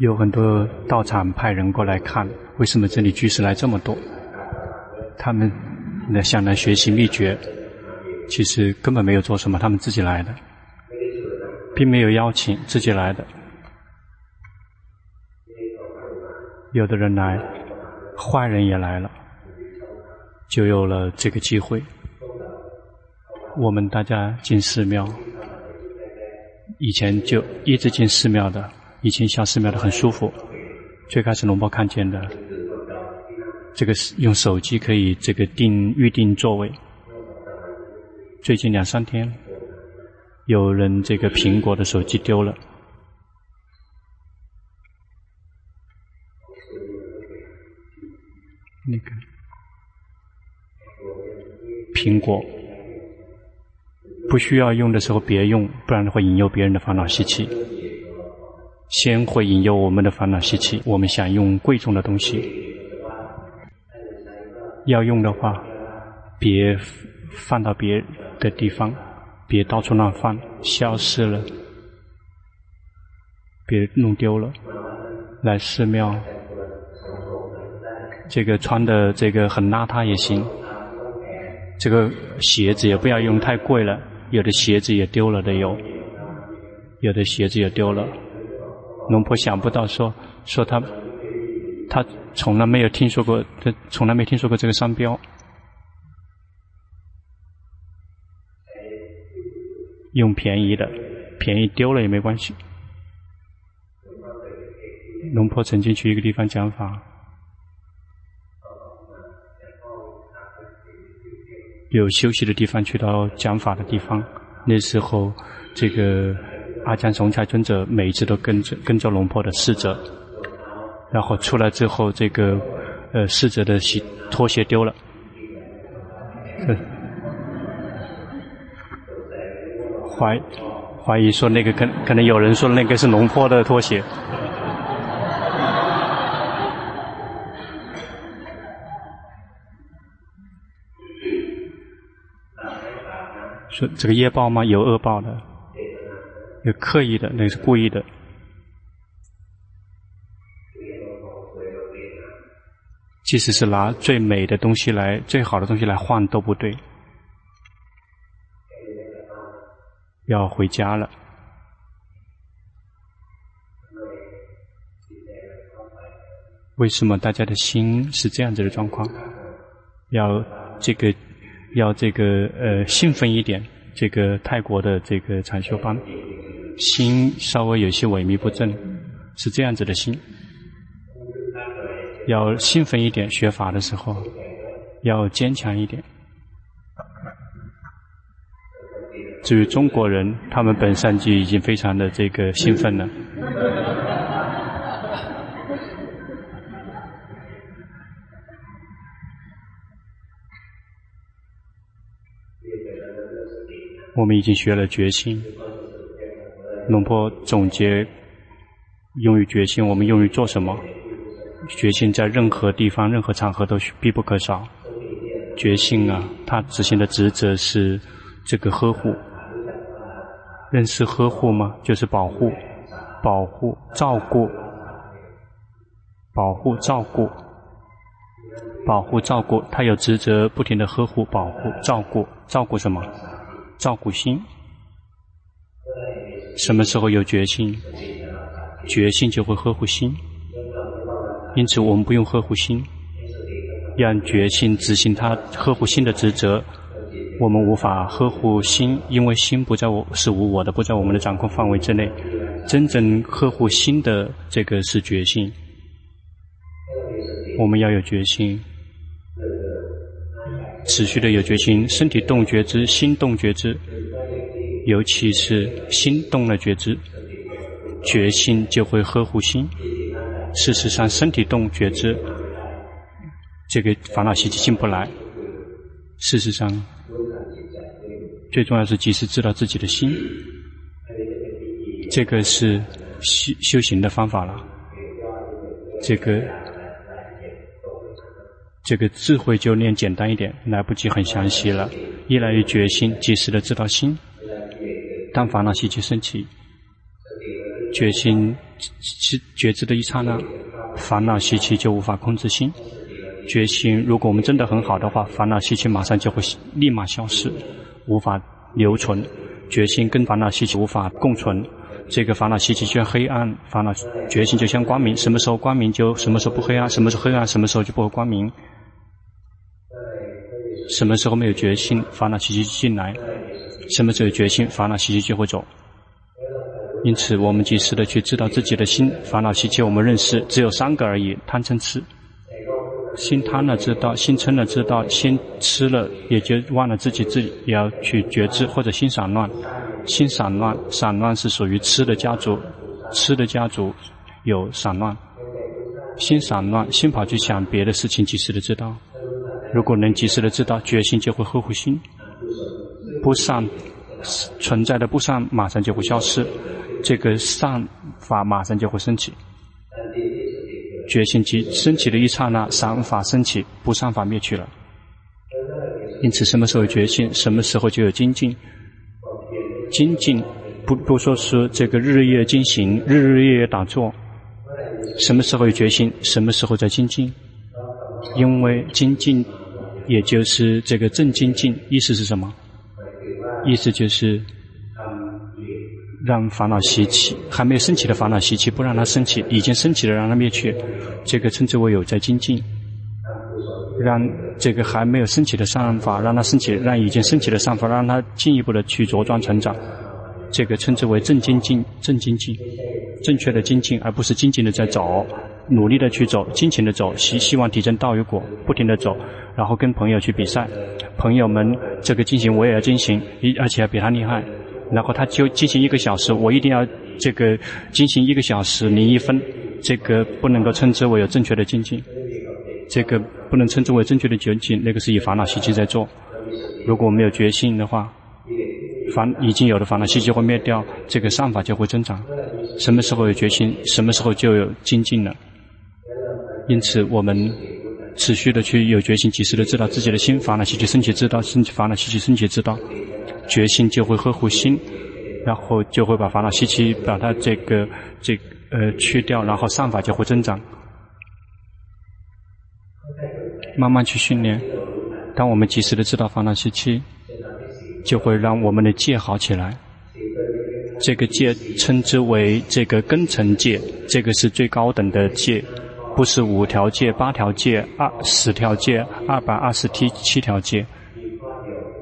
有很多道场派人过来看，为什么这里居士来这么多？他们来想来学习秘诀，其实根本没有做什么，他们自己来的，并没有邀请，自己来的。有的人来，坏人也来了，就有了这个机会。我们大家进寺庙，以前就一直进寺庙的。以前下寺庙的很舒服，最开始龙婆看见的，这个是用手机可以这个订预订座位。最近两三天，有人这个苹果的手机丢了，那个苹果不需要用的时候别用，不然会引诱别人的烦恼习气。先会引诱我们的烦恼习气，我们想用贵重的东西，要用的话，别放到别的地方，别到处乱放，消失了，别弄丢了。来寺庙，这个穿的这个很邋遢也行，这个鞋子也不要用太贵了，有的鞋子也丢了的有，有的鞋子也丢了。龙婆想不到说说他他从来没有听说过，他从来没听说过这个商标。用便宜的，便宜丢了也没关系。龙婆曾经去一个地方讲法，有休息的地方，去到讲法的地方，那时候这个。阿江松才尊者每一次都跟着跟着龙婆的侍者，然后出来之后，这个呃侍者的鞋拖鞋丢了，怀怀疑说那个可可能有人说那个是龙婆的拖鞋，说这个业报吗？有恶报的。有刻意的，那是故意的。即使是拿最美的东西来、最好的东西来换都不对。要回家了。为什么大家的心是这样子的状况？要这个，要这个呃兴奋一点。这个泰国的这个禅修班。心稍微有些萎靡不振，是这样子的心。要兴奋一点，学法的时候要坚强一点。至于中国人，他们本身就已经非常的这个兴奋了。我们已经学了决心。龙婆总结，用于决心，我们用于做什么？决心在任何地方、任何场合都必不可少。决心啊，他执行的职责是这个呵护。认识呵护吗？就是保护、保护、照顾、保护、照顾、保护、照顾。他有职责，不停地呵护、保护、照顾。照顾什么？照顾心。什么时候有决心，决心就会呵护心。因此，我们不用呵护心，让决心执行他呵护心的职责。我们无法呵护心，因为心不在我是无我的，不在我们的掌控范围之内。真正呵护心的这个是决心。我们要有决心，持续的有决心，身体动觉知，心动觉知。尤其是心动了觉知，决心就会呵护心。事实上，身体动觉知，这个烦恼习气进不来。事实上，最重要是及时知道自己的心，这个是修修行的方法了。这个这个智慧就念简单一点，来不及很详细了。越来越决心，及时的知道心。当烦恼习气升起，决心是觉知的一刹那，烦恼习气就无法控制心。决心，如果我们真的很好的话，烦恼习气马上就会立马消失，无法留存。决心跟烦恼习气无法共存，这个烦恼习气就像黑暗，烦恼决心就像光明。什么时候光明，就什么时候不黑暗；什么时候黑暗，什么时候就不会光明。什么时候没有决心，烦恼习气进来；什么时候有决心，烦恼习气就会走。因此，我们及时的去知道自己的心，烦恼习气我们认识只有三个而已：贪嗔痴。心贪了知道，心嗔了知道，心痴了也就忘了自己自己也要去觉知，或者心散乱。心散乱，散乱是属于痴的家族，痴的家族有散乱。心散乱，心跑去想别的事情，及时的知道。如果能及时的知道，觉心就会呵护心，不善存在的不善马上就会消失，这个善法马上就会升起。觉心即升起的一刹那，善法升起，不善法灭去了。因此，什么时候有觉心，什么时候就有精进。精进不不说是这个日夜进行，日日夜夜打坐。什么时候有决心，什么时候在精进。因为精进，也就是这个正精进，意思是什么？意思就是让烦恼习气还没有升起的烦恼习气不让它升起，已经升起的让它灭去，这个称之为有在精进。让这个还没有升起的善法让它升起，让已经升起的善法让它进一步的去茁壮成长，这个称之为正精进，正精进，正确的精进，而不是精进的在走。努力的去走，尽情的走，希希望提升道与果，不停的走，然后跟朋友去比赛，朋友们这个进行我也要进行，一而且要比他厉害，然后他就进行一个小时，我一定要这个进行一个小时零一分，这个不能够称之为有正确的精进，这个不能称之为正确的精进，那个是以烦恼习气在做，如果没有决心的话，烦已经有的烦恼习气会灭掉，这个善法就会增长，什么时候有决心，什么时候就有精进了。因此，我们持续的去有决心，及时的知道自己的心烦恼习气升起，知道升起烦恼习气升起，知道决心就会呵护心，然后就会把烦恼习气把它这个这、呃去掉，然后善法就会增长。慢慢去训练，当我们及时的知道烦恼习气，就会让我们的戒好起来。这个戒称之为这个根尘戒，这个是最高等的戒。不是五条戒、八条戒、二十条戒、二百二十七七条戒，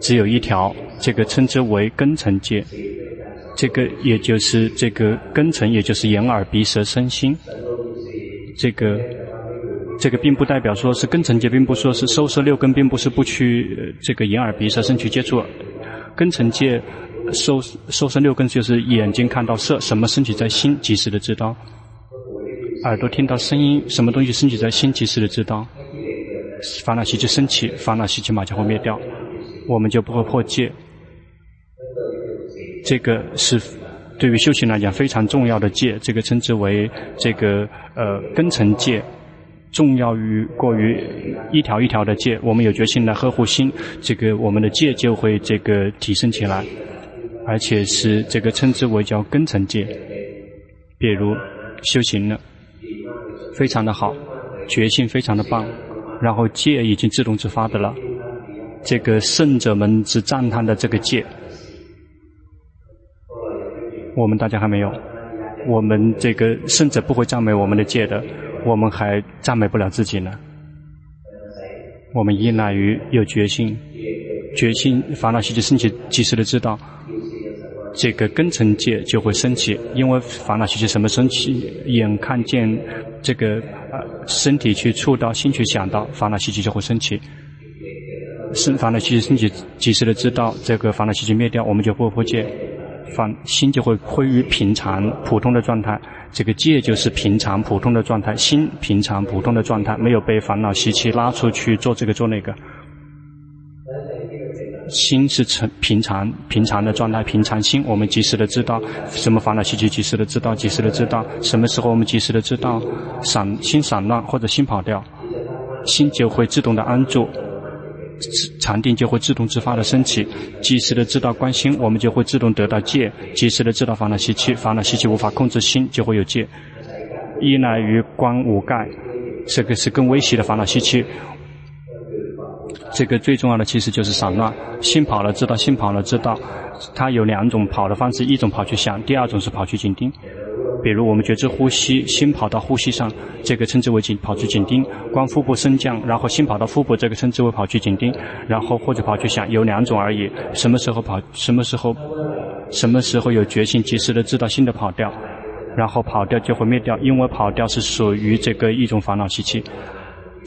只有一条，这个称之为根尘戒。这个也就是这个根尘，也就是眼耳鼻舌身心。这个这个并不代表说是根尘戒，并不说是收摄六根，并不是不去这个眼耳鼻舌身去接触。根尘戒收收摄六根，就是眼睛看到色，什么升起在心，及时的知道。耳朵听到声音，什么东西升起在心，及时的知道，烦恼习气升起，烦恼习气马上会灭掉，我们就不会破戒。这个是对于修行来讲非常重要的戒，这个称之为这个呃根尘戒，重要于过于一条一条的戒。我们有决心来呵护心，这个我们的戒就会这个提升起来，而且是这个称之为叫根尘戒。比如修行了。非常的好，决心非常的棒，然后戒已经自动自发的了。这个圣者们只赞叹的这个戒，我们大家还没有。我们这个圣者不会赞美我们的戒的，我们还赞美不了自己呢。我们依赖于有决心，决心烦恼习气升起，及时的知道。这个根尘界就会升起，因为烦恼习气什么升起？眼看见这个呃身体去触到，心去想到，烦恼习气就会升起。生烦恼习气升起，及时的知道这个烦恼习气灭掉，我们就不会破戒，烦心就会归于平常普通的状态。这个戒就是平常普通的状态，心平常普通的状态，没有被烦恼习气拉出去做这个做那个。心是成平常平常的状态，平常心，我们及时的知道什么烦恼习气，及时的知道，及时的知道什么时候我们及时的知道散心散乱或者心跑掉，心就会自动的安住。禅定就会自动自发的升起。及时的知道观心，我们就会自动得到戒。及时的知道烦恼习气，烦恼习气无法控制心，就会有戒。依赖于观五盖，这个是更微细的烦恼习气。这个最重要的其实就是散乱，心跑了知道，心跑了知道，它有两种跑的方式，一种跑去想，第二种是跑去紧盯。比如我们觉知呼吸，心跑到呼吸上，这个称之为紧跑去紧盯；观腹部升降，然后心跑到腹部，这个称之为跑去紧盯。然后或者跑去想，有两种而已。什么时候跑？什么时候？什么时候有决心，及时的知道心的跑掉，然后跑掉就会灭掉，因为跑掉是属于这个一种烦恼习气。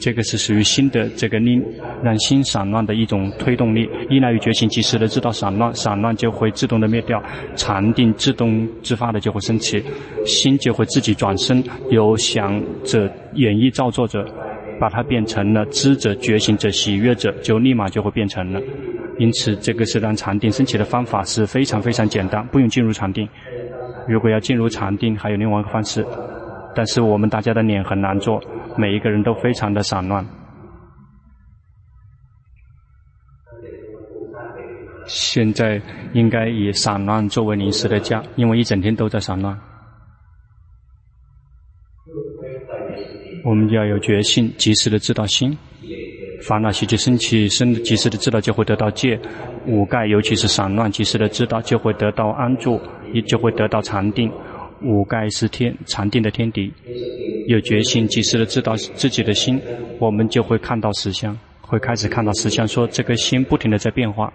这个是属于心的这个令，让心散乱的一种推动力，依赖于觉醒，及时的知道散乱，散乱就会自动的灭掉，禅定自动自发的就会升起，心就会自己转身，由想者、演绎、造作者，把它变成了知者、觉醒者、喜悦者，就立马就会变成了。因此，这个是让禅定升起的方法是非常非常简单，不用进入禅定。如果要进入禅定，还有另外一个方式，但是我们大家的脸很难做。每一个人都非常的散乱。现在应该以散乱作为临时的家，因为一整天都在散乱。我们就要有决心，及时的知道心，烦恼习气升起，生及时的知道就会得到戒。五盖，尤其是散乱，及时的知道就会得到安住，也就会得到禅定。五盖是天禅定的天敌。有决心，及时的知道自己的心，我们就会看到实相，会开始看到实相。说这个心不停的在变化，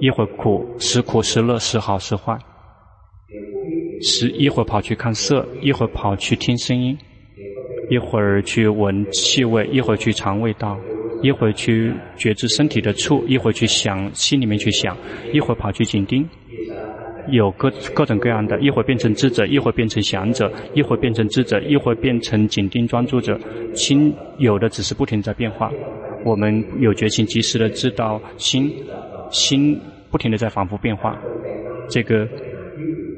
一会儿苦，时苦时乐，时好时坏，时一会儿跑去看色，一会儿跑去听声音，一会儿去闻气味，一会儿去尝味道，一会儿去觉知身体的触，一会儿去想心里面去想，一会儿跑去紧盯。有各各种各样的，一会儿变成智者，一会儿变成想者，一会儿变成智者，一会儿变成紧盯专注者。心有的只是不停在变化，我们有决心，及时的知道心，心不停的在反复变化。这个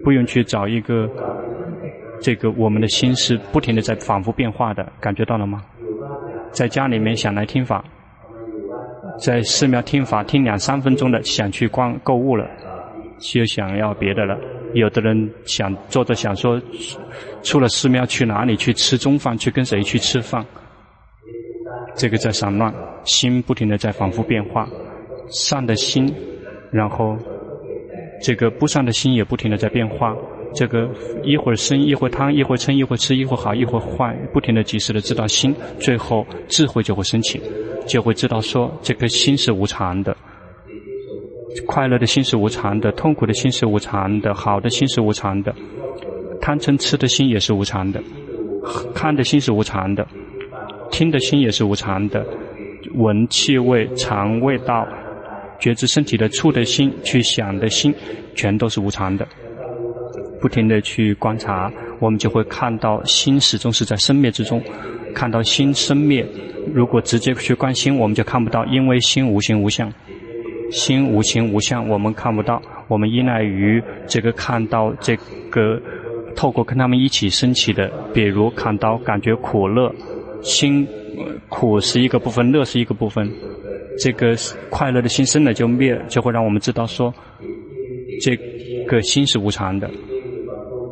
不用去找一个，这个我们的心是不停的在反复变化的，感觉到了吗？在家里面想来听法，在寺庙听法，听两三分钟的，想去逛购物了。就想要别的了，有的人想坐着想说，出了寺庙去哪里去吃中饭，去跟谁去吃饭？这个在散乱，心不停的在反复变化，善的心，然后这个不善的心也不停的在变化，这个一会儿生一会儿贪一会儿嗔一会儿痴一会儿好一会儿坏，不停的及时的知道心，最后智慧就会升起，就会知道说这个心是无常的。快乐的心是无常的，痛苦的心是无常的，好的心是无常的，贪嗔痴的心也是无常的，看的心是无常的，听的心也是无常的，闻气味、尝味道、觉知身体的触的心、去想的心，全都是无常的。不停地去观察，我们就会看到心始终是在生灭之中，看到心生灭。如果直接去观心，我们就看不到，因为心无形无相。心无情无相，我们看不到。我们依赖于这个看到这个，透过跟他们一起升起的，比如看到感觉苦乐，心苦是一个部分，乐是一个部分。这个快乐的心生了就灭，就会让我们知道说，这个心是无常的。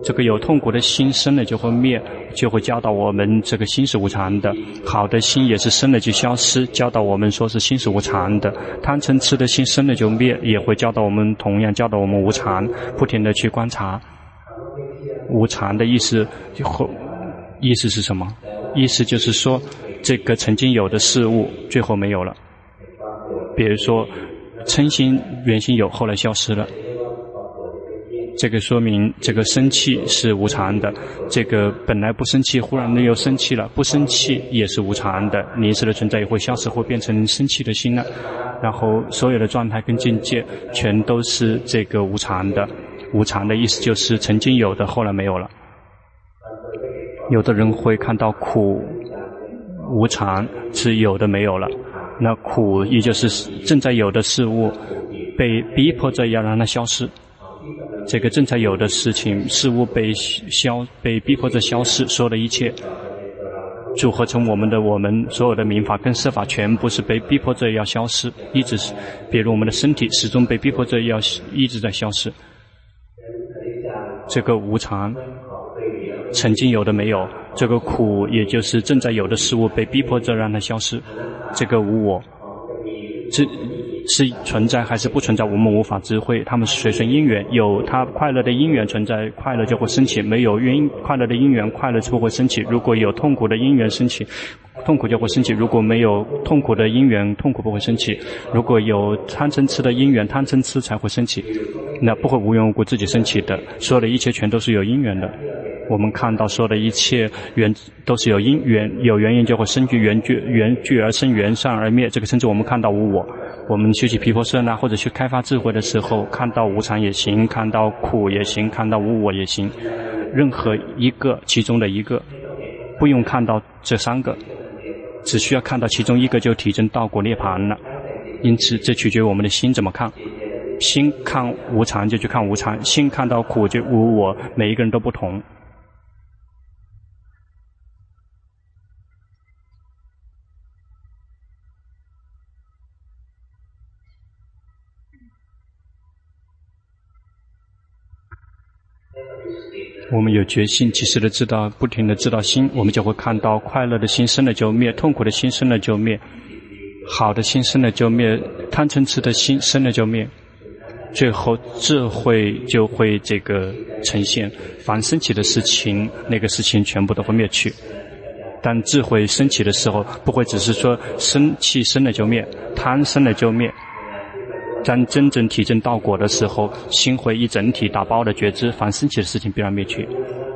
这个有痛苦的心生了就会灭。就会教导我们，这个心是无常的；好的心也是生了就消失，教导我们说是心是无常的。贪嗔痴的心生了就灭，也会教导我们，同样教导我们无常，不停地去观察。无常的意思，后意思是什么？意思就是说，这个曾经有的事物，最后没有了。比如说，嗔心原先有，后来消失了。这个说明这个生气是无常的，这个本来不生气，忽然的又生气了，不生气也是无常的，临时的存在也会消失，会变成生气的心了。然后所有的状态跟境界全都是这个无常的，无常的意思就是曾经有的，后来没有了。有的人会看到苦无常是有的没有了，那苦也就是正在有的事物被逼迫着要让它消失。这个正在有的事情、事物被消、被逼迫着消失，所有的一切，组合成我们的我们所有的民法跟设法全部是被逼迫着要消失，一直是，比如我们的身体始终被逼迫着要一直在消失。这个无常，曾经有的没有；这个苦，也就是正在有的事物被逼迫着让它消失。这个无我，这。是存在还是不存在，我们无法知会。他们是随顺因缘，有他快乐的因缘存在，快乐就会升起；没有因快乐的因缘，快乐就不会升起。如果有痛苦的因缘升起，痛苦就会升起；如果没有痛苦的因缘，痛苦不会升起。如果有贪嗔痴的因缘，贪嗔痴才会升起。那不会无缘无故自己升起的。所有的一切全都是有因缘的。我们看到所有的一切缘都是有因缘，有缘因就会生聚，缘聚缘聚而生，缘散而灭。这个甚至我们看到无我。我们修习毗婆舍那，或者去开发智慧的时候，看到无常也行，看到苦也行，看到无我也行，任何一个其中的一个，不用看到这三个，只需要看到其中一个就体证道果涅槃了。因此，这取决于我们的心怎么看。心看无常就去看无常，心看到苦就无我，每一个人都不同。我们有决心，及时的知道，不停的知道心，我们就会看到快乐的心生了就灭，痛苦的心生了就灭，好的心生了就灭，贪嗔痴的心生了就灭，最后智慧就会这个呈现。凡升起的事情，那个事情全部都会灭去。但智慧升起的时候，不会只是说生气生了就灭，贪生了就灭。当真正体证道果的时候，心会一整体打包的觉知，凡升起的事情必然灭去，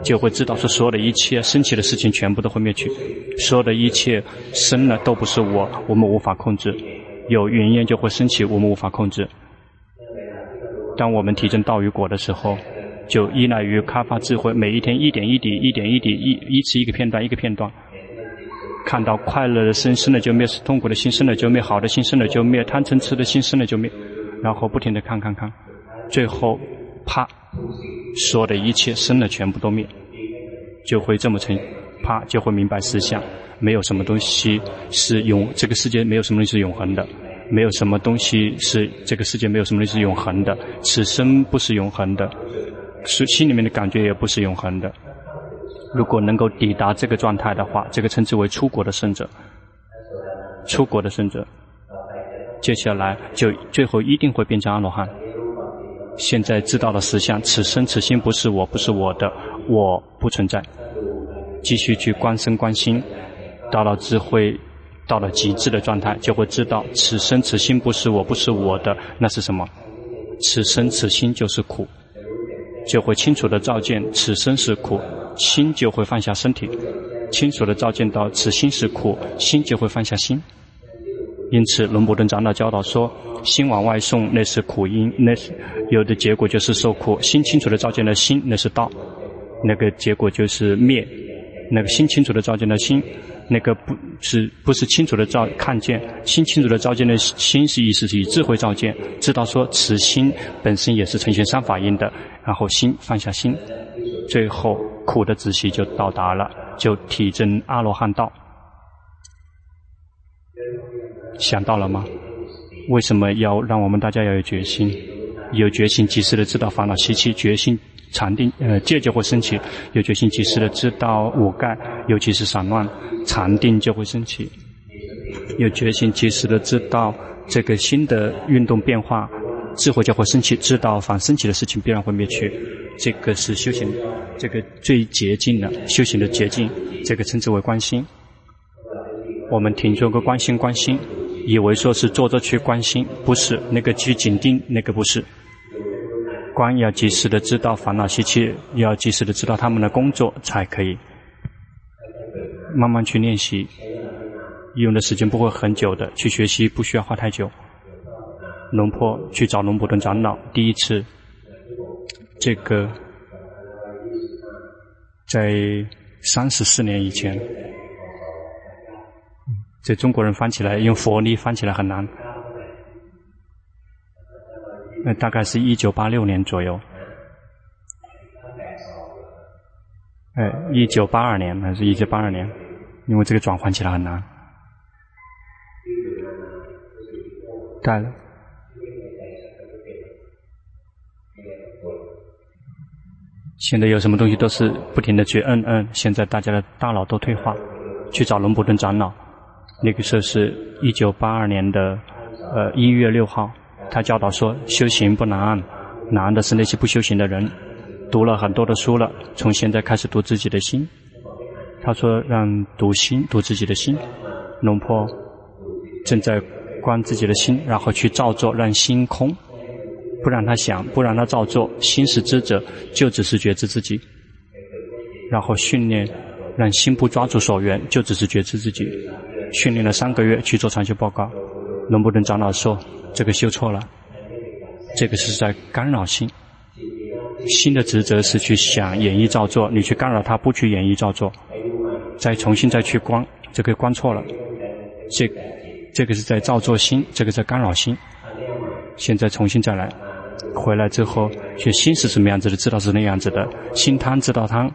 就会知道说所有的一切升起的事情全部都会灭去，所有的一切生了都不是我，我们无法控制，有云烟就会升起，我们无法控制。当我们体证道与果的时候，就依赖于开发智慧，每一天一点一滴，一点一滴，一一次一个片段一个片段，看到快乐的心生了就灭，痛苦的心生了就灭，好的心生了就灭，贪嗔痴的心生了就灭。然后不停地看看看，最后，啪，所有的一切生的全部都灭，就会这么成，啪就会明白实相，没有什么东西是永，这个世界没有什么东西是永恒的，没有什么东西是这个世界没有什么东西是永恒的，此生不是永恒的，是心里面的感觉也不是永恒的。如果能够抵达这个状态的话，这个称之为出国的圣者，出国的圣者。接下来就最后一定会变成阿罗汉。现在知道了实相，此生此心不是我，不是我的，我不存在。继续去观身观心，到了智慧，到了极致的状态，就会知道此生此心不是我，不是我的，那是什么？此生此心就是苦，就会清楚地照见此生是苦，心就会放下身体，清楚地照见到此心是苦，心就会放下心。因此，龙普顿长老教导说：“心往外送，那是苦因，那是有的结果就是受苦；心清楚的照见了心，那是道，那个结果就是灭。那个心清楚的照见了心，那个不是不是清楚的照看见，心清楚的照见的心是意思是以智慧照见，知道说此心本身也是呈现三法印的，然后心放下心，最后苦的自息就到达了，就体证阿罗汉道。”想到了吗？为什么要让我们大家要有决心？有决心，及时的知道烦恼习气；决心禅定，呃，戒就会升起；有决心，及时的知道五盖，尤其是散乱，禅定就会升起；有决心，及时的知道这个新的运动变化，智慧就会升起，知道凡升起的事情必然会灭去。这个是修行，这个最捷径的修行的捷径，这个称之为观心。我们听说过观心，观心。以为说是坐着去观心，不是那个去紧盯，那个不是。观要及时的知道烦恼习气，要及时的知道他们的工作才可以。慢慢去练习，用的时间不会很久的。去学习不需要花太久。龙坡去找龙普顿长老，第一次，这个在三十四年以前。这中国人翻起来用佛力翻起来很难，那大概是一九八六年左右，哎，一九八二年还是一九八二年，因为这个转换起来很难。带了。现在有什么东西都是不停的去摁摁。现在大家的大脑都退化，去找龙伯顿长老。那个时候是一九八二年的呃一月六号，他教导说修行不难，难的是那些不修行的人。读了很多的书了，从现在开始读自己的心。他说让读心，读自己的心。龙婆正在观自己的心，然后去照做，让心空。不让他想，不让他照做，心是知者，就只是觉知自己。然后训练，让心不抓住所缘，就只是觉知自己。训练了三个月去做禅修报告，能不能长老说：“这个修错了，这个是在干扰心。心的职责是去想演绎照做，你去干扰他，不去演绎照做，再重新再去观，这个观错了。这这个是在照做心，这个在干扰心。现在重新再来。”回来之后，学心是什么样子的，知道是那样子的。心贪知道贪，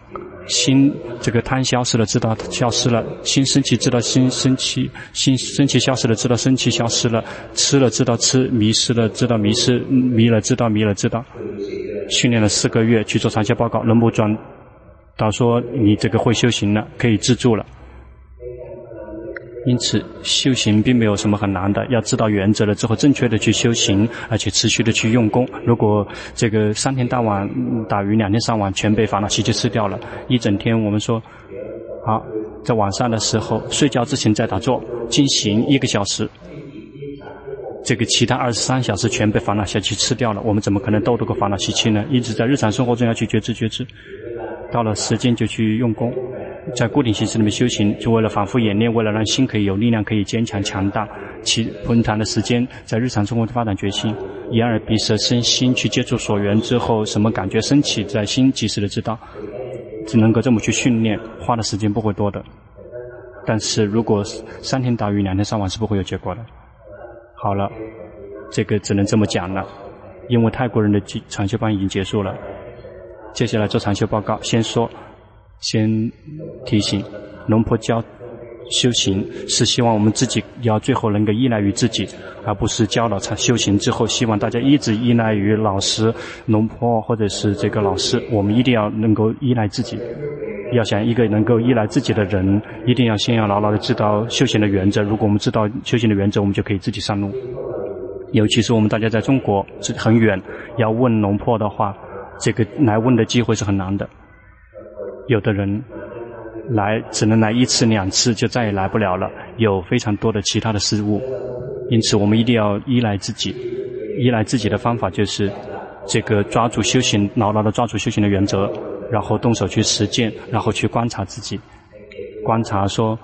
心这个贪消失了，知道消失了；心升起知道心升起，心升起消失了，知道升起消失了；吃了知道吃，迷失了知道迷失，迷了知道迷了知道。训练了四个月去做长期报告，能不转到说你这个会修行了，可以自助了。因此，修行并没有什么很难的。要知道原则了之后，正确的去修行，而且持续的去用功。如果这个三天到晚打鱼两天三碗，全被烦恼习气吃掉了。一整天，我们说，好，在晚上的时候睡觉之前再打坐进行一个小时，这个其他二十三小时全被烦恼习气吃掉了。我们怎么可能斗得过烦恼习气呢？一直在日常生活中要去觉知觉知，到了时间就去用功。在固定形式里面修行，就为了反复演练，为了让心可以有力量，可以坚强强大。其平常的时间，在日常生活中发展决心，眼耳鼻舌身心去接触所缘之后，什么感觉升起，在心及时的知道，只能够这么去训练，花的时间不会多的。但是如果三天打鱼两天晒网是不会有结果的。好了，这个只能这么讲了，因为泰国人的长修班已经结束了，接下来做长修报告，先说。先提醒，龙婆教修行是希望我们自己要最后能够依赖于自己，而不是教了才修行之后，希望大家一直依赖于老师、龙婆或者是这个老师。我们一定要能够依赖自己。要想一个能够依赖自己的人，一定要先要牢牢的知道修行的原则。如果我们知道修行的原则，我们就可以自己上路。尤其是我们大家在中国是很远，要问龙婆的话，这个来问的机会是很难的。有的人来只能来一次两次，就再也来不了了。有非常多的其他的事物，因此我们一定要依赖自己。依赖自己的方法就是这个抓住修行，牢牢的抓住修行的原则，然后动手去实践，然后去观察自己，观察说。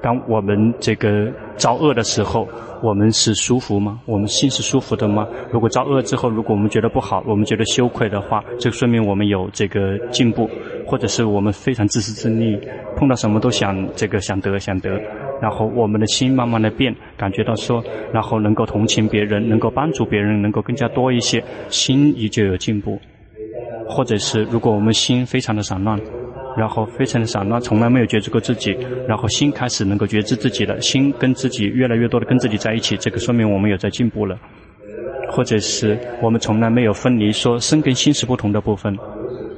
当我们这个造恶的时候，我们是舒服吗？我们心是舒服的吗？如果造恶之后，如果我们觉得不好，我们觉得羞愧的话，这说明我们有这个进步，或者是我们非常自私自利，碰到什么都想这个想得想得，然后我们的心慢慢的变，感觉到说，然后能够同情别人，能够帮助别人，能够更加多一些，心也就有进步，或者是如果我们心非常的散乱。然后非常的散乱，从来没有觉知过自己。然后心开始能够觉知自己了，心跟自己越来越多的跟自己在一起，这个说明我们有在进步了。或者是我们从来没有分离，说身跟心是不同的部分。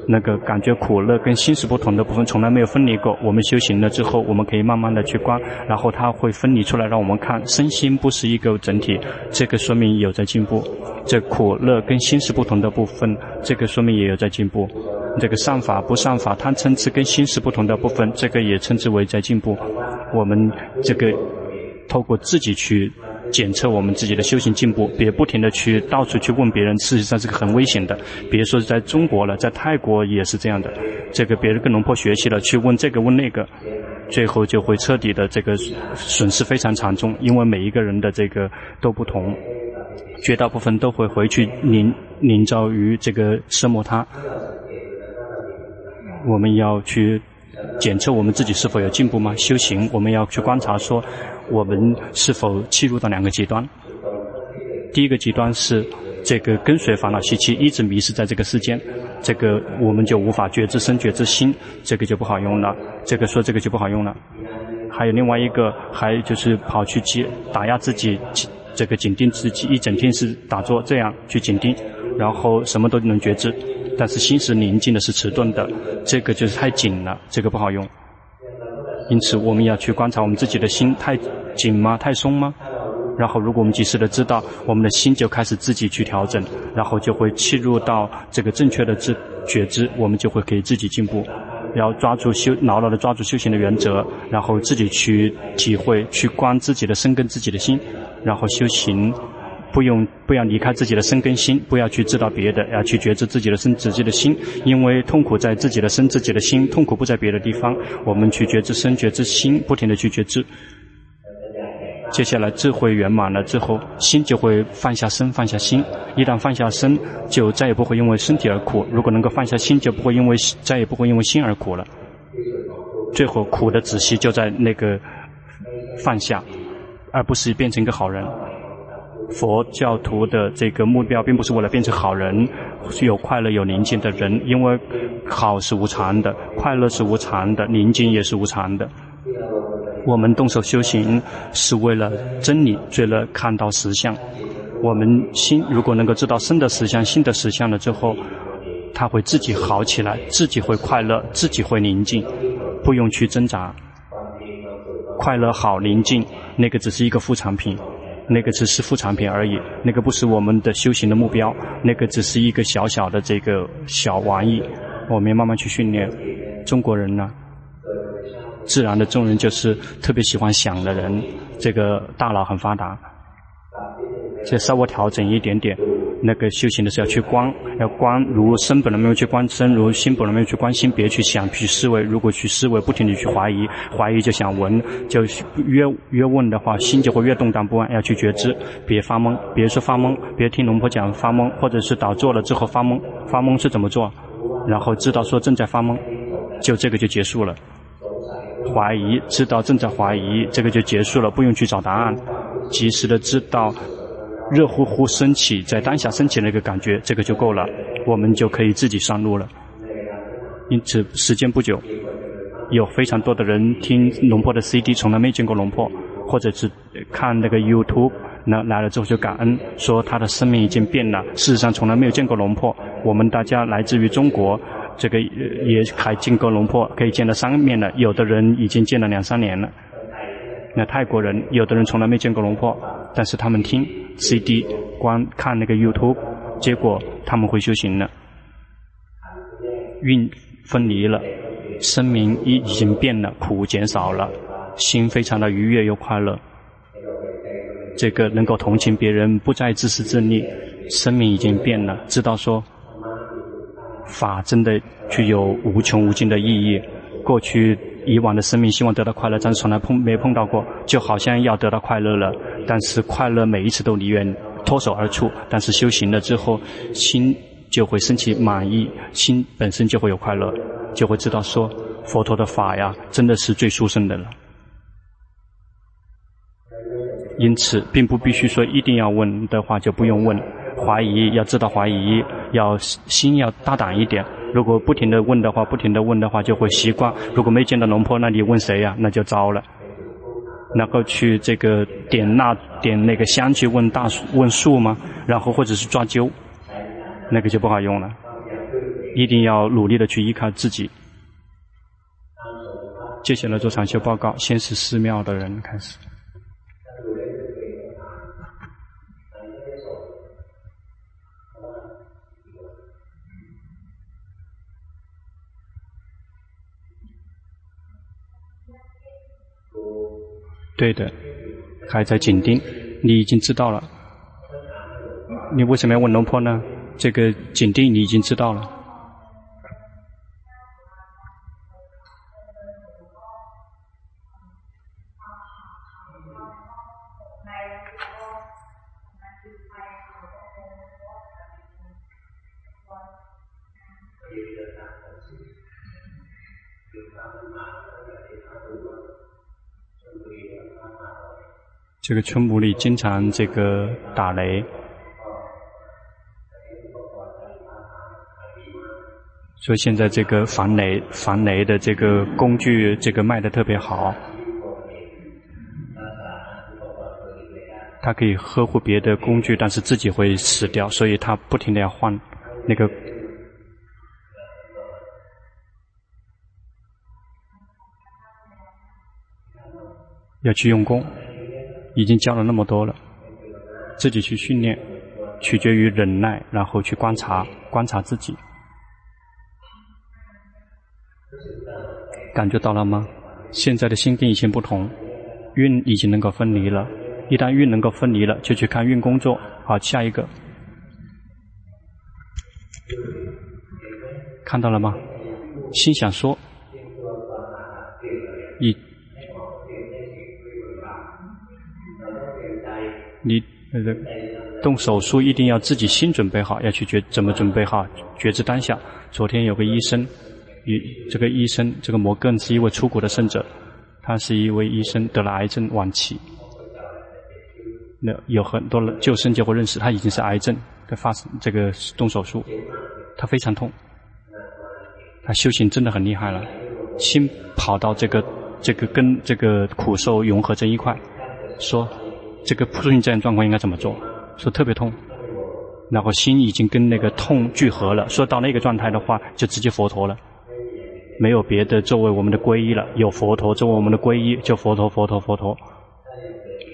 那个感觉苦乐跟心是不同的部分，从来没有分离过。我们修行了之后，我们可以慢慢的去观，然后它会分离出来，让我们看身心不是一个整体。这个说明有在进步。这苦乐跟心是不同的部分，这个说明也有在进步。这个善法不善法，贪嗔痴跟心是不同的部分，这个也称之为在进步。我们这个透过自己去。检测我们自己的修行进步，别不停的去到处去问别人，事实上是个很危险的。别说是在中国了，在泰国也是这样的。这个别人跟龙婆学习了，去问这个问那个，最后就会彻底的这个损失非常惨重，因为每一个人的这个都不同，绝大部分都会回去临临遭于这个色魔他。我们要去检测我们自己是否有进步吗？修行我们要去观察说。我们是否切入到两个极端？第一个极端是这个跟随烦恼习气，一直迷失在这个世间，这个我们就无法觉知身、觉知心，这个就不好用了。这个说这个就不好用了。还有另外一个，还就是跑去击打压自己，这个紧盯自己，一整天是打坐这样去紧盯，然后什么都能觉知，但是心是宁静的，是迟钝的，这个就是太紧了，这个不好用。因此，我们要去观察我们自己的心太紧吗？太松吗？然后，如果我们及时的知道，我们的心就开始自己去调整，然后就会切入到这个正确的知觉知，我们就会可以自己进步。要抓住修，牢牢的抓住修行的原则，然后自己去体会，去观自己的身跟自己的心，然后修行。不用，不要离开自己的身跟心，不要去知道别的，要去觉知自己的身、自己的心。因为痛苦在自己的身、自己的心，痛苦不在别的地方。我们去觉知身、觉知心，不停地去觉知。接下来智慧圆满了之后，心就会放下身、放下心。一旦放下身，就再也不会因为身体而苦。如果能够放下心，就不会因为再也不会因为心而苦了。最后苦的止息就在那个放下，而不是变成一个好人。佛教徒的这个目标，并不是为了变成好人，是有快乐、有宁静的人，因为好是无常的，快乐是无常的，宁静也是无常的。我们动手修行是为了真理，为了看到实相。我们心如果能够知道生的实相、心的实相了之后，他会自己好起来，自己会快乐，自己会宁静，不用去挣扎。快乐好、宁静，那个只是一个副产品。那个只是副产品而已，那个不是我们的修行的目标，那个只是一个小小的这个小玩意，我们要慢慢去训练。中国人呢，自然的众人就是特别喜欢想的人，这个大脑很发达，就稍微调整一点点。那个修行的是要去观，要观如身本能没有去观身，如心本能没有去观心，别去想去思维。如果去思维，不停地去怀疑，怀疑就想闻，就越越问的话，心就会越动荡不安。要去觉知，别发懵，别说发懵，别听龙婆讲发懵，或者是打坐了之后发懵，发懵是怎么做？然后知道说正在发懵，就这个就结束了。怀疑，知道正在怀疑，这个就结束了，不用去找答案，及时的知道。热乎乎升起，在当下升起那个感觉，这个就够了，我们就可以自己上路了。因此，时间不久，有非常多的人听龙婆的 CD，从来没见过龙婆，或者是看那个 YouTube，那来了之后就感恩，说他的生命已经变了。事实上，从来没有见过龙婆。我们大家来自于中国，这个也还见过龙婆，可以见到三面了。有的人已经见了两三年了。那泰国人，有的人从来没见过龙婆，但是他们听。CD 观看那个 YouTube，结果他们会修行了，运分离了，生命已已经变了，苦减少了，心非常的愉悦又快乐。这个能够同情别人，不再自私自利，生命已经变了，知道说法真的具有无穷无尽的意义。过去以往的生命希望得到快乐，但是从来碰没碰到过，就好像要得到快乐了。但是快乐每一次都离远脱手而出，但是修行了之后，心就会升起满意，心本身就会有快乐，就会知道说佛陀的法呀，真的是最殊胜的了。因此，并不必须说一定要问的话就不用问，怀疑要知道怀疑，要心要大胆一点。如果不停地问的话，不停地问的话就会习惯。如果没见到龙婆，那你问谁呀？那就糟了。然后去这个点蜡点那个香去问大问树吗？然后或者是抓阄，那个就不好用了。一定要努力的去依靠自己。接下来做禅修报告，先是寺庙的人开始。对的，还在紧盯，你已经知道了。你为什么要问龙婆呢？这个紧盯你已经知道了。这个村屋里经常这个打雷，所以现在这个防雷防雷的这个工具，这个卖的特别好。他可以呵护别的工具，但是自己会死掉，所以他不停的要换那个，要去用功。已经教了那么多了，自己去训练，取决于忍耐，然后去观察，观察自己。感觉到了吗？现在的心跟以前不同，运已经能够分离了。一旦运能够分离了，就去看运工作。好，下一个，看到了吗？心想说，你，你那个动手术一定要自己心准备好，要去觉怎么准备好，觉知当下。昨天有个医生。与这个医生，这个摩根是一位出国的圣者，他是一位医生，得了癌症晚期。那有很多人救生就会认识，他已经是癌症在发生这个动手术，他非常痛。他修行真的很厉害了，心跑到这个这个跟这个苦受融合在一块，说这个出现这样状况应该怎么做？说特别痛，然后心已经跟那个痛聚合了，说到那个状态的话，就直接佛陀了。没有别的作为我们的皈依了，有佛陀作为我们的皈依，就佛陀佛陀佛陀。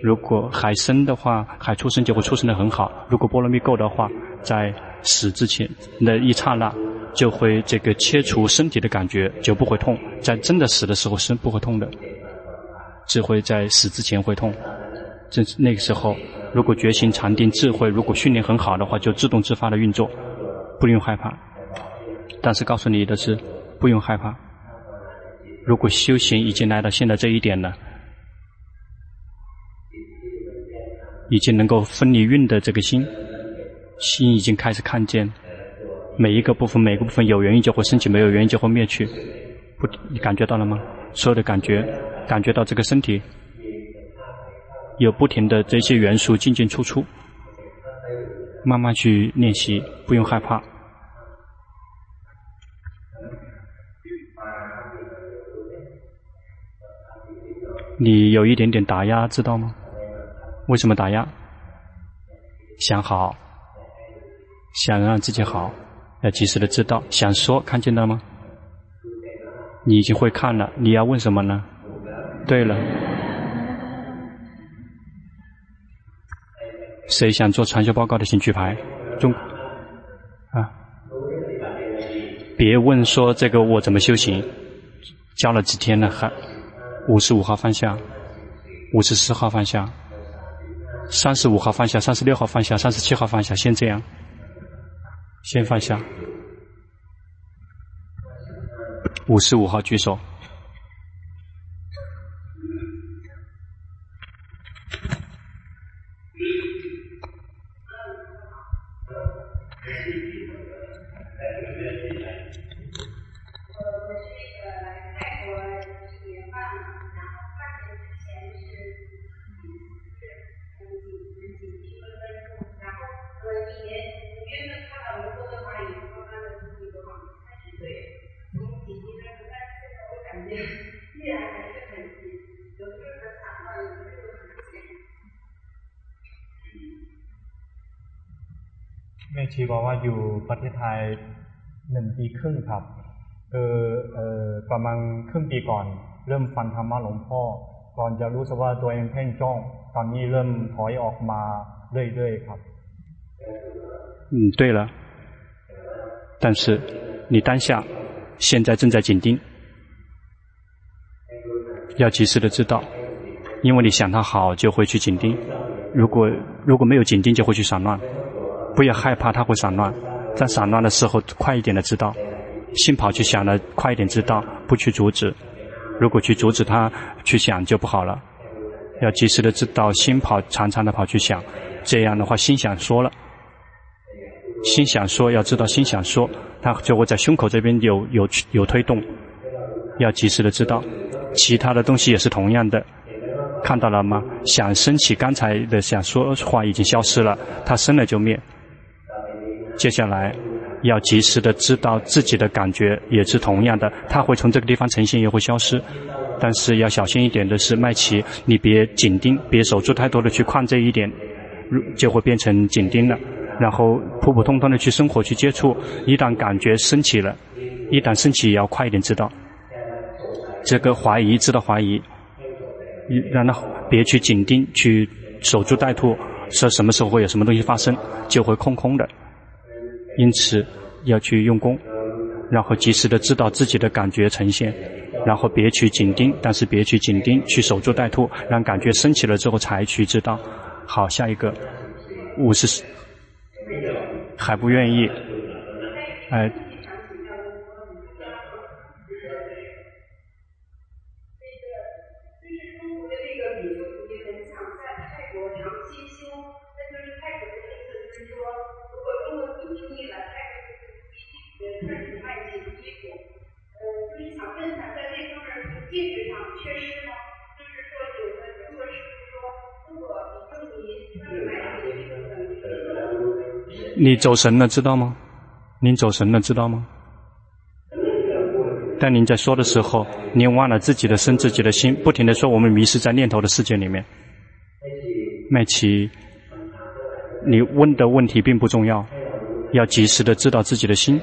如果还生的话，还出生就会出生的很好。如果波罗蜜够的话，在死之前那一刹那，就会这个切除身体的感觉，就不会痛。在真的死的时候是不会痛的，只会在死之前会痛。这那个时候，如果觉醒禅定智慧，如果训练很好的话，就自动自发的运作，不用害怕。但是告诉你的是。不用害怕。如果修行已经来到现在这一点了，已经能够分离运的这个心，心已经开始看见每一个部分，每个部分有原因就会升起，没有原因就会灭去。不，你感觉到了吗？所有的感觉，感觉到这个身体有不停的这些元素进进出出，慢慢去练习，不用害怕。你有一点点打压，知道吗？为什么打压？想好，想让自己好，要及时的知道。想说，看见了吗？你已经会看了，你要问什么呢？对了，谁想做传销报告的，请举牌。中啊，别问说这个我怎么修行，教了几天了还。五十五号放下，五十四号放下，三十五号放下，三十六号放下，三十七号放下，先这样，先放下。五十五号举手。ไทยหนึ่งปีครึ่งครับคือเอ่อประมาณครึ่งปีก่อน เริ่มฟังธรรมะหลวงพ่อก่อนจะรู้สึกว่าตัวเองเพ่งจ้อง ตอนนี้เริ่มถอยออกมาเรื่อยๆครับ嗯对了但是你当下现在正在紧盯要及时的知道因为你想他好就会去紧盯如果如果没有紧盯就会去散乱不要害怕，它会散乱。 在散乱的时候，快一点的知道，心跑去想了，快一点知道，不去阻止。如果去阻止它去想，就不好了。要及时的知道，心跑常常的跑去想，这样的话，心想说了，心想说，要知道心想说，它就会在胸口这边有有有推动，要及时的知道。其他的东西也是同样的，看到了吗？想升起，刚才的想说话已经消失了，它生了就灭。接下来，要及时的知道自己的感觉也是同样的，它会从这个地方呈现，也会消失。但是要小心一点的是，麦琪，你别紧盯，别守住太多的去看这一点，就会变成紧盯了。然后普普通通的去生活去接触，一旦感觉升起了，一旦升起也要快一点知道。这个怀疑知道怀疑，让他别去紧盯，去守株待兔，说什么时候会有什么东西发生，就会空空的。因此要去用功，然后及时的知道自己的感觉呈现，然后别去紧盯，但是别去紧盯，去守株待兔，让感觉升起了之后才去知道。好，下一个五十。还不愿意，哎。你走神了，知道吗？您走神了，知道吗？但您在说的时候，您忘了自己的身、自己的心，不停的说我们迷失在念头的世界里面。麦琪，你问的问题并不重要，要及时的知道自己的心，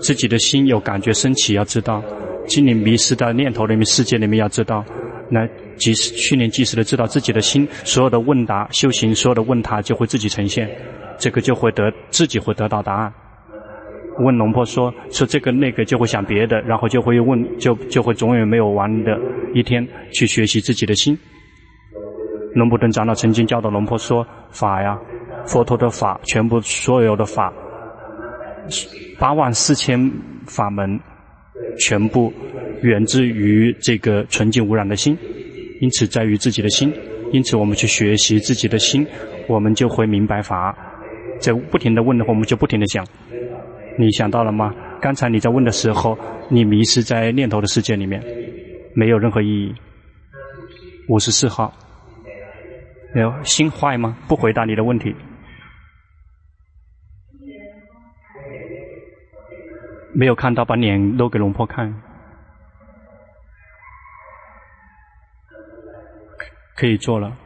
自己的心有感觉升起，要知道；心里迷失在念头里面、世界里面，要知道。那及时训练，及时的知道自己的心，所有的问答、修行，所有的问答就会自己呈现。这个就会得自己会得到答案。问龙婆说说这个那个就会想别的，然后就会问就就会总有没有完的一天去学习自己的心。龙布顿长老曾经教导龙婆说法呀，佛陀的法全部所有的法，八万四千法门全部源自于这个纯净无染的心，因此在于自己的心，因此我们去学习自己的心，我们就会明白法。在不停的问的话，我们就不停的想。你想到了吗？刚才你在问的时候，你迷失在念头的世界里面，没有任何意义。五十四号，有心坏吗？不回答你的问题。没有看到，把脸露给龙婆看。可以做了。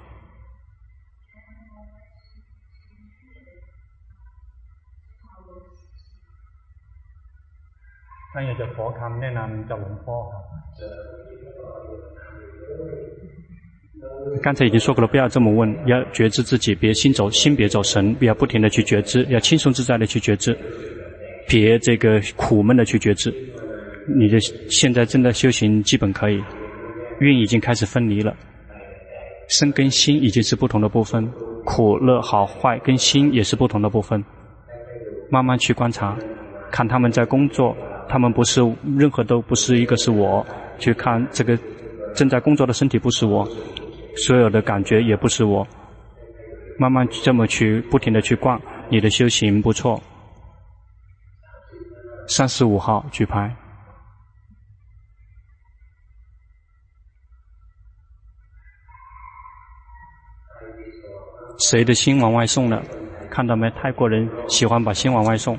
那也就佛康念南叫龙婆。刚才已经说过了，不要这么问，要觉知自己，别心走心，别走神，不要不停的去觉知，要轻松自在的去觉知，别这个苦闷的去觉知。你的现在正在修行，基本可以，运已经开始分离了，身跟心已经是不同的部分，苦乐好坏跟心也是不同的部分，慢慢去观察，看他们在工作。他们不是任何都不是一个是我，去看这个正在工作的身体不是我，所有的感觉也不是我，慢慢这么去不停的去逛，你的修行不错。三十五号举牌，谁的心往外送了？看到没？泰国人喜欢把心往外送。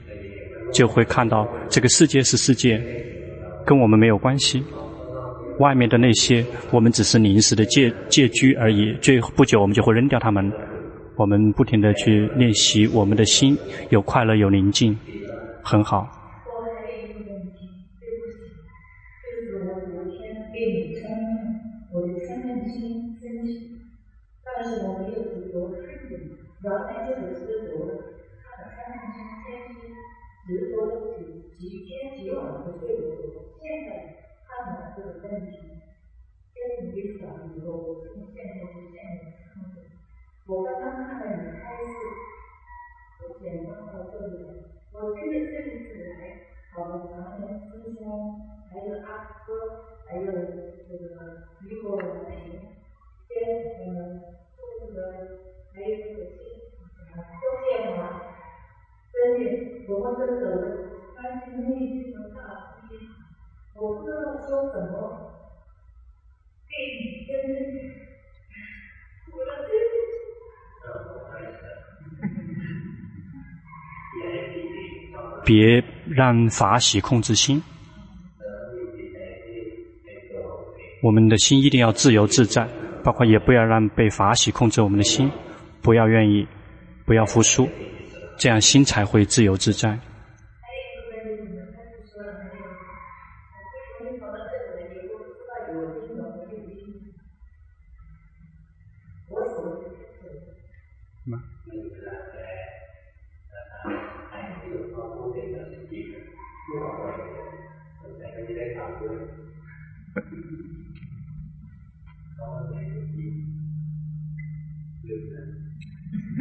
就会看到这个世界是世界，跟我们没有关系。外面的那些，我们只是临时的借借居而已。最不久，我们就会扔掉他们。我们不停的去练习，我们的心有快乐，有宁静，很好。attention. Getting this 我刚刚看了你开始，我简单的这里，我这个这一次来，我们常年师兄，还有阿哥，还有这个李国平，跟我们这个还有这个周建华，真的，我们这个的，但内心的大。我不知道说什么 别让法喜控制心，我们的心一定要自由自在，包括也不要让被法喜控制我们的心，不要愿意，不要服输，这样心才会自由自在。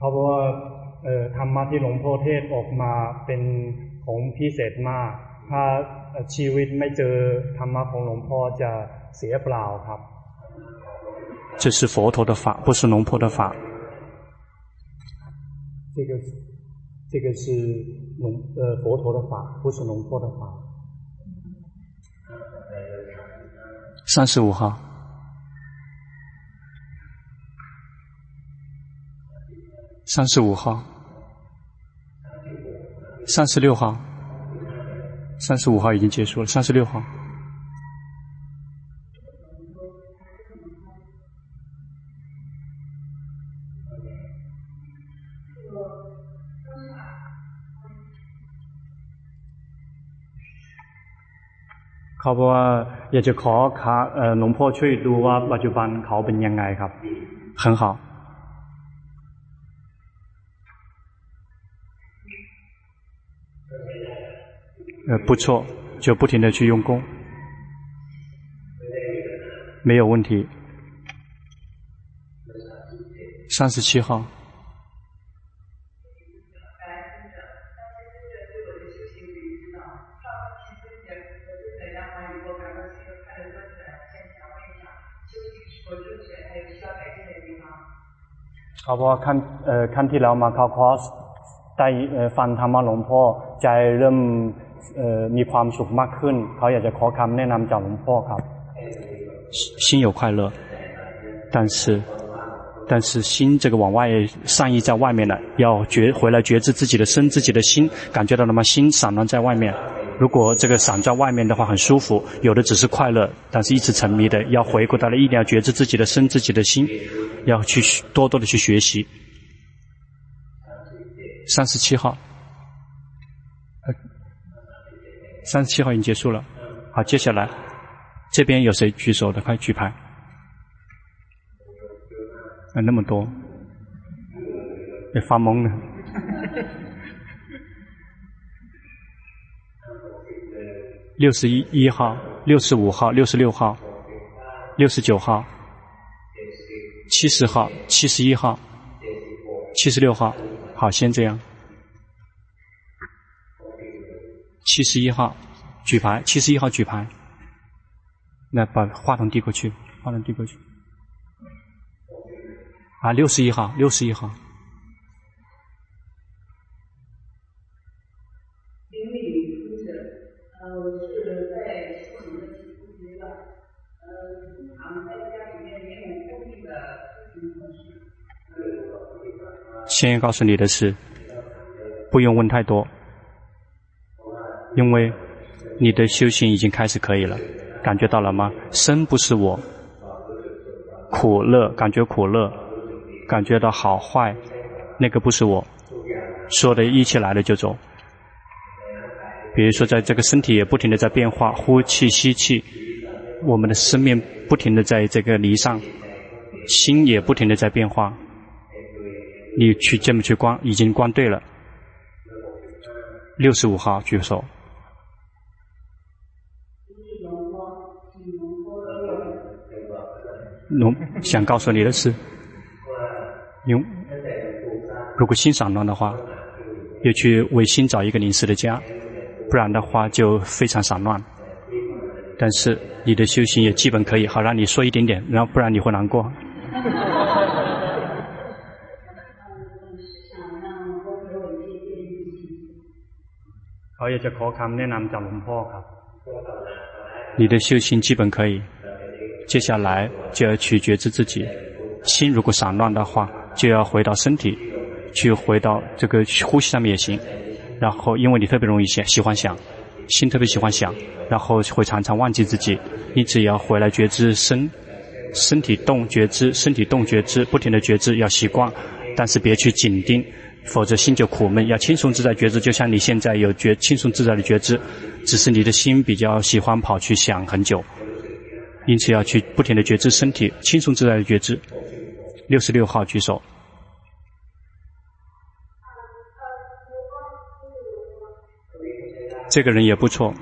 เพราะว่าเอ่อธรรมะที่หลวงพ่อเทศออกมาเป็นของพิเศษมาก ถ้าชีวิตไม่เจอธรรมะของหลวงพ่อจะเสียเปล่าครับ 这是佛陀的法，不是龙婆的法。这个，这个是龙呃佛陀的法，不是龙婆的法。三十五号， 三十五号，三十六号，三十五号已经结束了，三十六号。เขาบอกว่าอยากจะขอขาเอ่อหลวงพ่อช่วยดูว่าปัจจุบันเขาเป็นยังไงครับ很好 呃不错就不停的去用功没有问题三十七号เขาบอกว่าขั้นเอ่อขั้นที่เรามาเข้าคอร์สได้เอ่อฟังธรรมะหลวงพ่อใจเริ่มเอ่อ มีความสุขมากขึ้นเขาอยากจะขอคำแนะนำจากหลวงพ่อครับ心有快乐但是但是心这个往外善意在外面了要觉回来觉知自己的身自己的心感觉到了吗心散乱在外面如果这个散在外面的话很舒服有的只是快乐但是一直沉迷的要回过头来一定要觉知自己的身自己的心要去多多的去学习。三十七号， 三十七号已经结束了。好，接下来这边有谁举手的？快举牌。啊，那么多，也发懵了。六十一一号，六十五号，六十六号，六十九号。七十号、七十一号、七十六号，好，先这样。七十一号举牌，七十一号举牌。来把话筒递过去，话筒递过去。啊，六十一号，六十一号。先告诉你的是，不用问太多，因为你的修行已经开始可以了，感觉到了吗？生不是我，苦乐感觉苦乐，感觉到好坏，那个不是我，说的一起来了就走。比如说，在这个身体也不停的在变化，呼气吸气，我们的生命不停的在这个离上，心也不停的在变化。你去这么去关？已经关对了。六十五号举手。龙想告诉你的是，用如果心散乱的话，要去为心找一个临时的家，不然的话就非常散乱。但是你的修行也基本可以，好让你说一点点，然后不然你会难过。你的修行基本可以，接下来就要去觉知自己。心如果散乱的话，就要回到身体，去回到这个呼吸上面也行。然后，因为你特别容易想，喜欢想，心特别喜欢想，然后会常常忘记自己，因此也要回来觉知身，身体动觉知，身体动觉知，不停的觉知，要习惯，但是别去紧盯。否则心就苦闷，要轻松自在觉知，就像你现在有觉轻松自在的觉知，只是你的心比较喜欢跑去想很久，因此要去不停的觉知身体，轻松自在的觉知。六十六号举手。这个人也不错。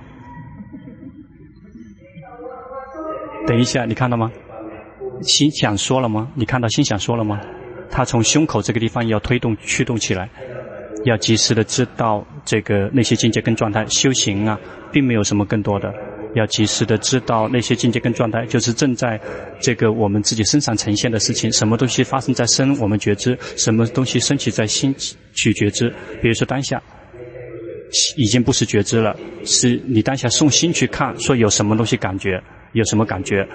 等一下，你看到吗？心想说了吗？你看到心想说了吗？他从胸口这个地方要推动驱动起来，要及时的知道这个那些境界跟状态。修行啊，并没有什么更多的，要及时的知道那些境界跟状态，就是正在这个我们自己身上呈现的事情。什么东西发生在身，我们觉知；什么东西升起在心，去觉知。比如说当下，已经不是觉知了，是你当下送心去看，说有什么东西感觉，有什么感觉，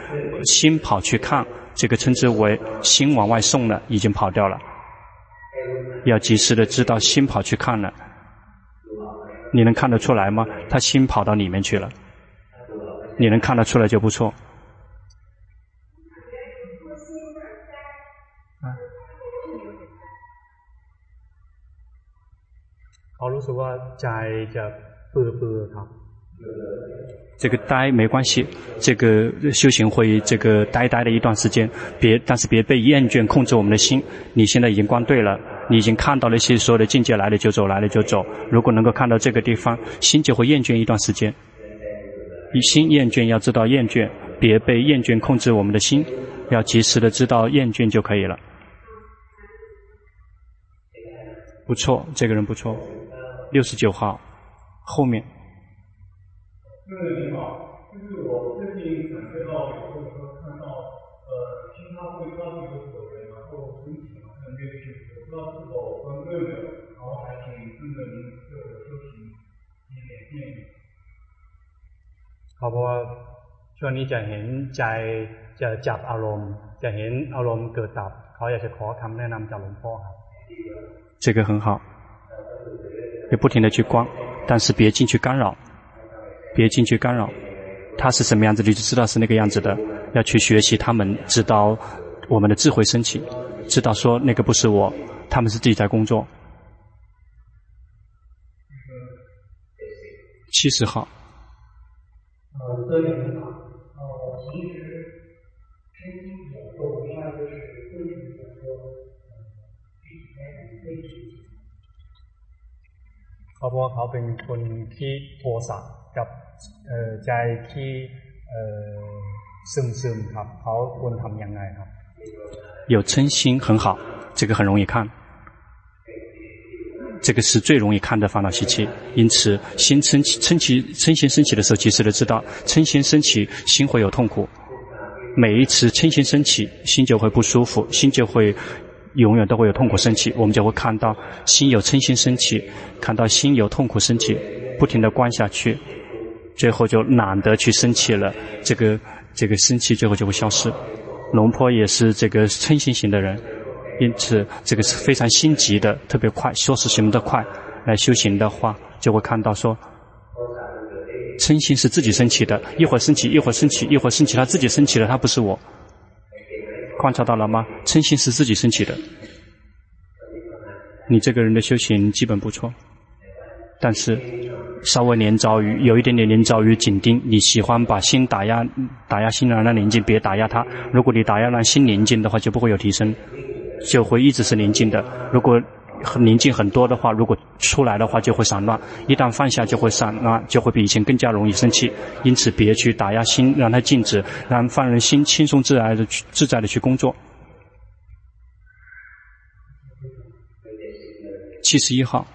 心跑去看。这个称之为心往外送了，已经跑掉了。要及时的知道心跑去看了，你能看得出来吗？他心跑到里面去了，你能看得出来就不错。เขารู้สึกว่าใจจะปื้อๆครับ。这个呆没关系，这个修行会这个呆呆的一段时间，别但是别被厌倦控制我们的心。你现在已经关对了，你已经看到那些所有的境界来了就走，来了就走。如果能够看到这个地方，心就会厌倦一段时间。 一心厌倦要知道厌倦，别被厌倦控制我们的心，要及时的知道厌倦就可以了。不错，这个人不错，六十九号，后面。你好， เขาบอกว่าช่วงนี้จะเห็นใจจะจับอารมณ์ จะเห็นอารมณ์เกิดดับเขาอยากจะขอคำแนะนำจากหลวงพ่อครับ这个很好，要不停的去观，但是别进去干扰。别进去干扰，他是什么样子，你就知道是那个样子的。要去学习他们，知道我们的智慧升起，知道说那个不是我，他们是自己在工作。七十号。 เขาบอกเขาเป็นคนที่โทสะกับเอ่อใจที่เอ่อซึมซึมครับเขาควรทำยังไงครับ有嗔心很好，这个很容易看。 这个是最容易看的烦恼习气。因此，心嗔起、嗔起、嗔心升起的时候，及时的知道嗔心升起，心会有痛苦。每一次嗔心升起，心就会不舒服，心就会永远都会有痛苦升起。我们就会看到心有嗔心升起，看到心有痛苦升起，不停的观下去，最后就懒得去生气了。这个这个生气最后就会消失。龙坡也是这个嗔心型的人，因此这个是非常心急的，特别快，说事行得快。来修行的话，就会看到说。嗔心是自己升起的，一会儿升起，一会儿升起，一会儿升起，他自己升起的，他不是我。观察到了吗？嗔心是自己升起的。你这个人的修行基本不错，但是稍微连着于有一点点连着于紧盯。你喜欢把心打压，打压心让它宁静，别打压它。如果你打压让心宁静的话，就不会有提升，就会一直是宁静的。如果很宁静很多的话，如果出来的话就会散乱，一旦放下就会散乱，就会比以前更加容易生气。因此，别去打压心，让它静止，让放任心轻松自然的去自在的去工作。七十一号。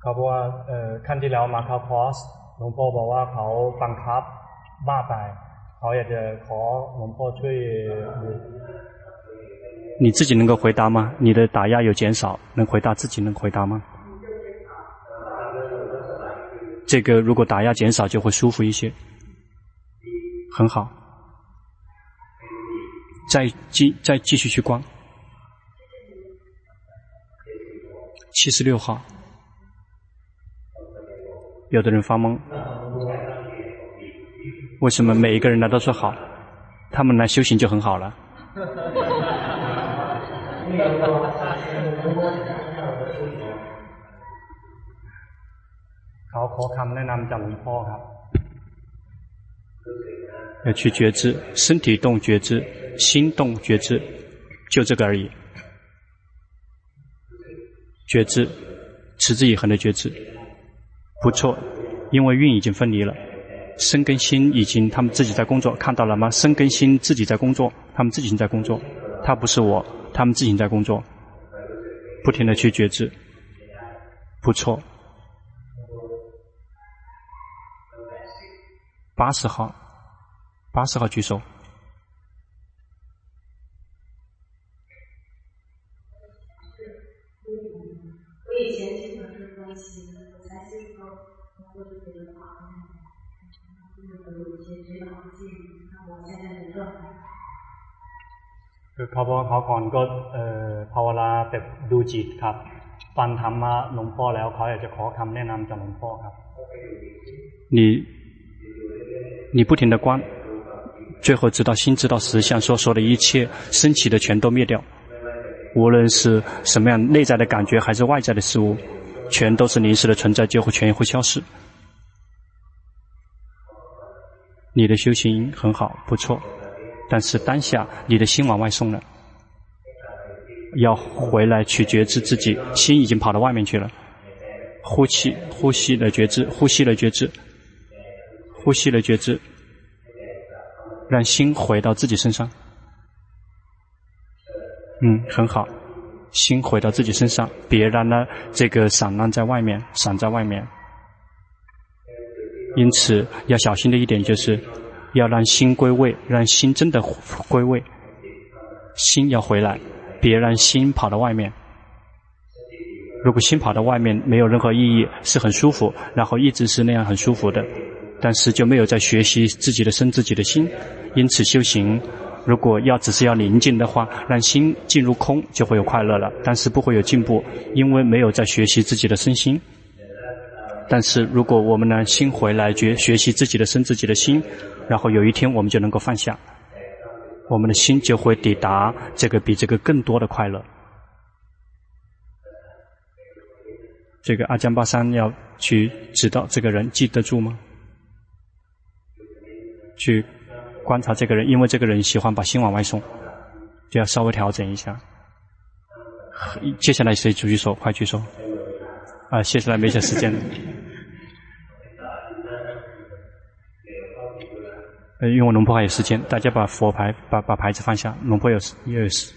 เขาบอกว่าเอ่อขั้นที่แล้วมาเข้าคอร์สหลวงพ่อบอกว่าเขาบังคับบ้าไปเขาอยากจะขอหลวงพ่อช่วยดู你自己能够回答吗？你的打压有减少，能回答自己能回答吗？这个如果打压减少，就会舒服一些，很好。再继再继续去观，七十六号。 有的人发懵，为什么每一个人来都说好，他们来修行就很好了？要去觉知，身体动觉知，心动觉知，就这个而已。觉知，持之以恒的觉知。不错，因为运已经分离了，身跟心已经他们自己在工作，看到了吗？身跟心自己在工作，他们自己在工作，他不是我，他们自己在工作，不停的去觉知，不错。八十号，八十号举手。我以前 คือเขาบอกเขาก่อนก็เอ่อภาวนาแบบดูจิตครับฟังธรรมะหลวงพ่อแล้วเขาอยากจะขอคำแนะนำจากหลวงพ่อครับ你你不停的观，最后知道心知道实相，所说的一切升起的全都灭掉，无论是什么样内在的感觉还是外在的事物，全都是临时的存在，就会全会消失。你的修行很好，不错， 但是当下你的心往外送了，要回来去觉知自己，心已经跑到外面去了。呼气，呼吸的觉知，呼吸的觉知，呼吸的觉知，让心回到自己身上。嗯，很好，心回到自己身上，别让那这个散乱在外面，散在外面。因此，要小心的一点就是，要让心归位，让心真的归位，心要回来，别让心跑到外面。如果心跑到外面，没有任何意义，是很舒服，然后一直是那样很舒服的，但是就没有在学习自己的身、自己的心。因此，修行如果要只是要宁静的话，让心进入空，就会有快乐了，但是不会有进步，因为没有在学习自己的身心。但是，如果我们呢，心回来觉学习自己的身、自己的心，然后有一天我们就能够放下，我们的心就会抵达这个比这个更多的快乐。这个阿江巴桑要去指导这个人，记得住吗？去观察这个人，因为这个人喜欢把心往外送，就要稍微调整一下。接下来谁举手？快举手！啊，接下来没些时间了。呃，因为龙婆还有时间，大家把佛牌、把把牌子放下。龙婆有也有时。